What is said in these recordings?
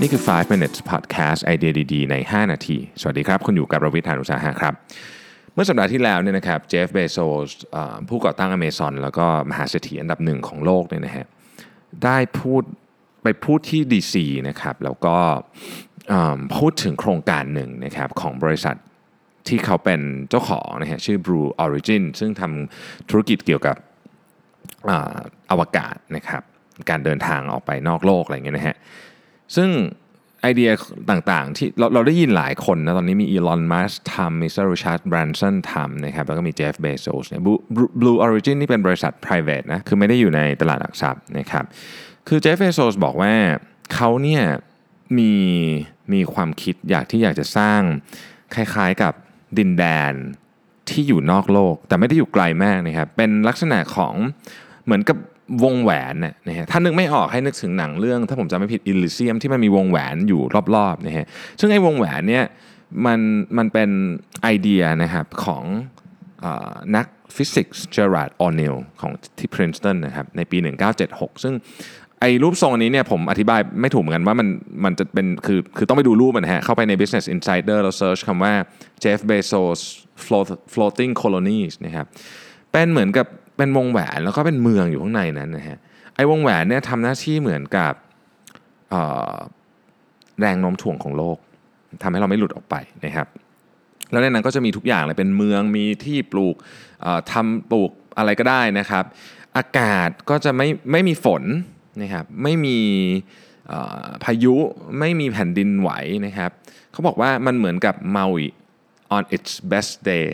นี่คือ 5 minutes podcast ไอเดียดีๆ ใน 5 นาที สวัสดีครับ คุณอยู่กับรวิทยานุสาหะครับ เมื่อสัปดาห์ที่แล้วเนี่ยนะครับ เจฟ เบโซสผู้ก่อตั้ง Amazon แล้วก็มหาเศรษฐีอันดับหนึ่งของโลกเนี่ยนะฮะ ได้พูดไปพูดที่ DC นะครับ แล้วก็พูดถึงโครงการหนึ่งนะครับของบริษัทที่เขาเป็นเจ้าของนะฮะชื่อ Blue Origin ซึ่งทำธุรกิจเกี่ยวกับออวกาศนะครับ การเดินทางออกไปนอกโลกอะไรเงี้ยนะฮะ ซึ่งไอเดียต่างๆ ที่เราเราได้ยินหลายคนนะ ตอนนี้มีอีลอนมัสก์ทำมีเซอร์ริชาร์ดแบรนสันทำนะครับ แล้วก็มีเจฟเบโซสเนี่ย Blue- Blue Origin นี่เป็นบริษัท private นะ คือไม่ได้อยู่ในตลาดหลักทรัพย์นะครับ คือเจฟเบโซสบอกว่าเขาเนี่ยมีมีความคิดอยากที่อยากจะสร้างคล้ายๆกับดินแดนที่อยู่นอกโลก แต่ไม่ได้อยู่ไกลมากนะครับ เป็นลักษณะของเหมือนกับ วงแหวนน่ะนะฮะถ้านึกไม่ออกให้นึกถึงหนังเรื่อง ถ้าผมจำไม่ผิดอิลิเซียมที่มันมีวงแหวนอยู่รอบๆนะฮะซึ่งไอ้วงแหวนเนี่ยมันมันเป็นไอเดียนะครับของอนักฟิสิกส์เจอราร์ดโอนีลของที่ Princeton นะครับในปี 1976 ซึ่งไอ้รูปทรงอันนี้เนี่ยผมอธิบายไม่ถูกเหมือนกันว่ามันมันจะเป็นคือคือต้องไปดูรูปมันนะฮะเข้าไปใน Business Insider แล้ว search คำว่า Jeff Bezos floating colonies นะครับเป็นเหมือนกับ เป็นวงแหวนแล้วก็เป็นเมืองอยู่ข้างในนั้นนะฮะไอ้วงแหวนเนี่ยทำหน้าที่เหมือนกับแรงโน้มถ่วงของโลกทำให้เราไม่หลุดออกไปนะครับแล้วในนั้นก็จะมีทุกอย่างเลยเป็นเมืองมีที่ปลูกเอ่อทำปลูกอะไรก็ได้นะครับ อากาศก็จะไม่ไม่มีฝนนะครับไม่มีพายุไม่มีแผ่นดินไหวนะครับเขาบอกว่ามันเหมือนกับเมาอิ on its best day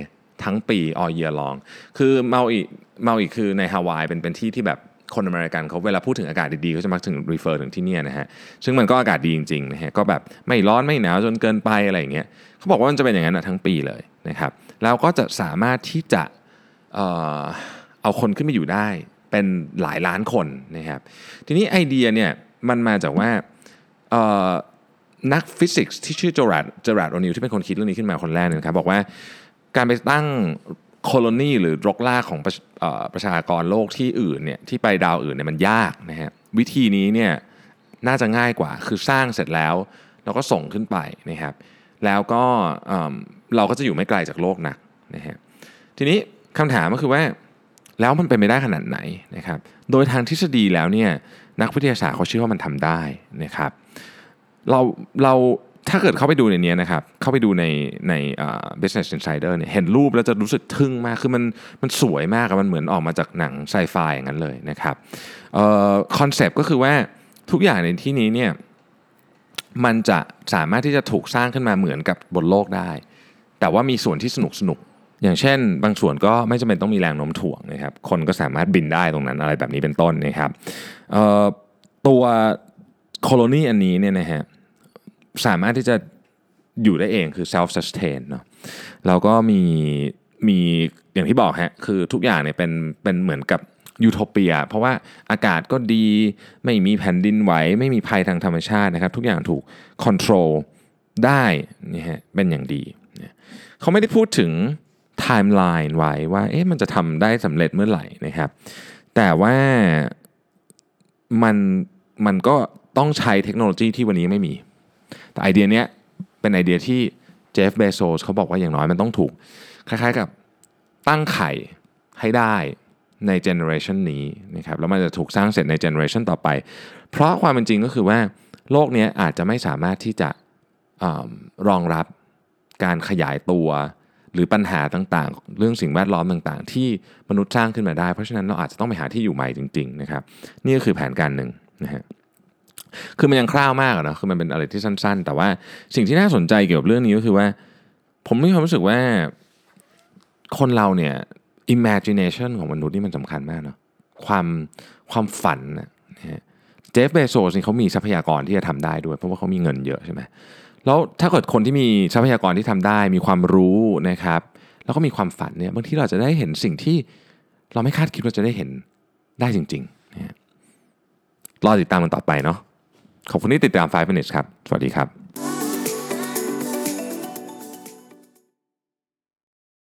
ทั้งปี all year long คือเมาอิเมาอิคือในฮาวายเป็นเป็นที่ที่แบบคนอเมริกันเขาเวลาพูดถึงอากาศดีๆเขาจะมักถึง refer ถึงที่นี่นะฮะซึ่งมันก็อากาศดีจริงๆนะฮะก็แบบไม่ร้อนไม่หนาวจนเกินไปอะไรอย่างเงี้ยเขาบอกว่ามันจะเป็นอย่างนั้นทั้งปีเลยนะครับแล้วก็จะสามารถที่จะเอ่อเอาคนขึ้นมาอยู่ได้เป็นหลายล้านคนนะครับทีนี้ไอเดียเนี่ยมันมาจากว่านักฟิสิกส์ที่ชื่อเจอราร์ดเจอราร์ดโอนิลที่เป็นคนคิดเรื่องนี้ขึ้นมาคนแรกเนี่ยนะครับบอกว่า การไปตั้ง colony หรือรกรากของประประชากรโลกที่อื่นเนี่ยที่ไปดาวอื่นเนี่ยมันยากนะฮะวิธีนี้เนี่ยน่าจะง่ายกว่าคือสร้างเสร็จแล้วเราก็ส่งขึ้นไปนะครับแล้วก็เอิ่มเราก็จะอยู่ไม่ไกลจากโลกนักนะฮะทีนี้คำถามก็คือว่าแล้วมันเป็นไปได้ขนาดไหนนะครับโดยทางทฤษฎีแล้วเนี่ยนักวิทยาศาสตร์เขาเชื่อว่ามันทำได้นะครับเราเรา ถ้าเกิดเข้าไปดูในนี้นะครับ เข้าไปดูในใน Business Insider เนี่ยเห็นรูปแล้วจะรู้สึกทึ่งมาก คือมันมันสวยมากมันเหมือนออกมาจากหนังไซไฟอย่างนั้นเลยนะครับคอนเซปต์ก็คือว่าทุกอย่างในที่นี้เนี่ยมันจะสามารถที่จะถูกสร้างขึ้นมาเหมือนกับบนโลกได้ แต่ว่ามีส่วนที่สนุกสนุกอย่างเช่น บางส่วนก็ไม่จำเป็นต้องมีแรงโน้มถ่วงนะครับคนก็สามารถบินได้ตรงนั้นอะไรแบบนี้เป็นต้นนะครับเออตัวโคโลนีอันนี้เนี่ยนะฮะ สามารถที่จะอยู่ได้เองคือ self sustain เนาะแล้วก็มีมีอย่างที่บอกฮะคือทุกอย่างเนี่ยเป็นเป็นเหมือนกับยูโทเปีย เพราะว่าอากาศก็ดีไม่มีแผ่นดินไหว ไม่มีภัยทางธรรมชาตินะครับ ทุกอย่างถูก control ได้นี่ฮะเป็นอย่างดี เขาไม่ได้พูดถึงไทม์ไลน์ไว้ว่าเอ๊ะมันจะทำได้สำเร็จเมื่อไหร่นะครับ แต่ว่ามันมันก็ต้องใช้เทคโนโลยีที่วันนี้ไม่มี แต่ไอเดียเนี้ยเป็นไอเดียที่เจฟเบโซสเขาบอกว่าอย่างน้อยมันต้องถูก คล้ายๆกับตั้งไข่ให้ได้ใน generation นี้นะครับแล้วมันจะถูกสร้างเสร็จใน generation ต่อไป เพราะความเป็นจริงก็คือว่าโลกนี้อาจจะไม่สามารถที่จะอรองรับการขยายตัวหรือปัญหาต่างๆ เรื่องสิ่งแวดล้อมต่างๆ ที่มนุษย์สร้างขึ้นมาได้ เพราะฉะนั้นเราอาจจะต้องไปหาที่อยู่ใหม่จริง ๆ นะครับ นี่ก็คือแผนการหนึ่งนะฮะ คือมันยังคร่าวมากอะเนาะคือมันเป็นอะไรที่สั้น ๆ แต่ว่าสิ่งที่น่าสนใจเกี่ยวกับเรื่องนี้ก็คือว่า ผมมีความรู้สึกว่าคนเราเนี่ย imagination ของมนุษย์นี่มันสำคัญมากเนาะความความฝันนะนะฮะเจฟเบโซสนี่เขามีทรัพยากรที่จะทำได้ด้วย เพราะว่าเขามีเงินเยอะใช่ไหมแล้วถ้าเกิดคนที่มีทรัพยากรที่ทำได้ มีความรู้นะครับ แล้วก็มีความฝันเนี่ยบางทีเราจะได้เห็นสิ่งที่เราไม่คาดคิดว่าจะได้เห็นได้จริงๆนะรอติดตามมันต่อไปเนาะ ขอบคุณที่ติดตาม5 minutes ครับ สวัสดีครับ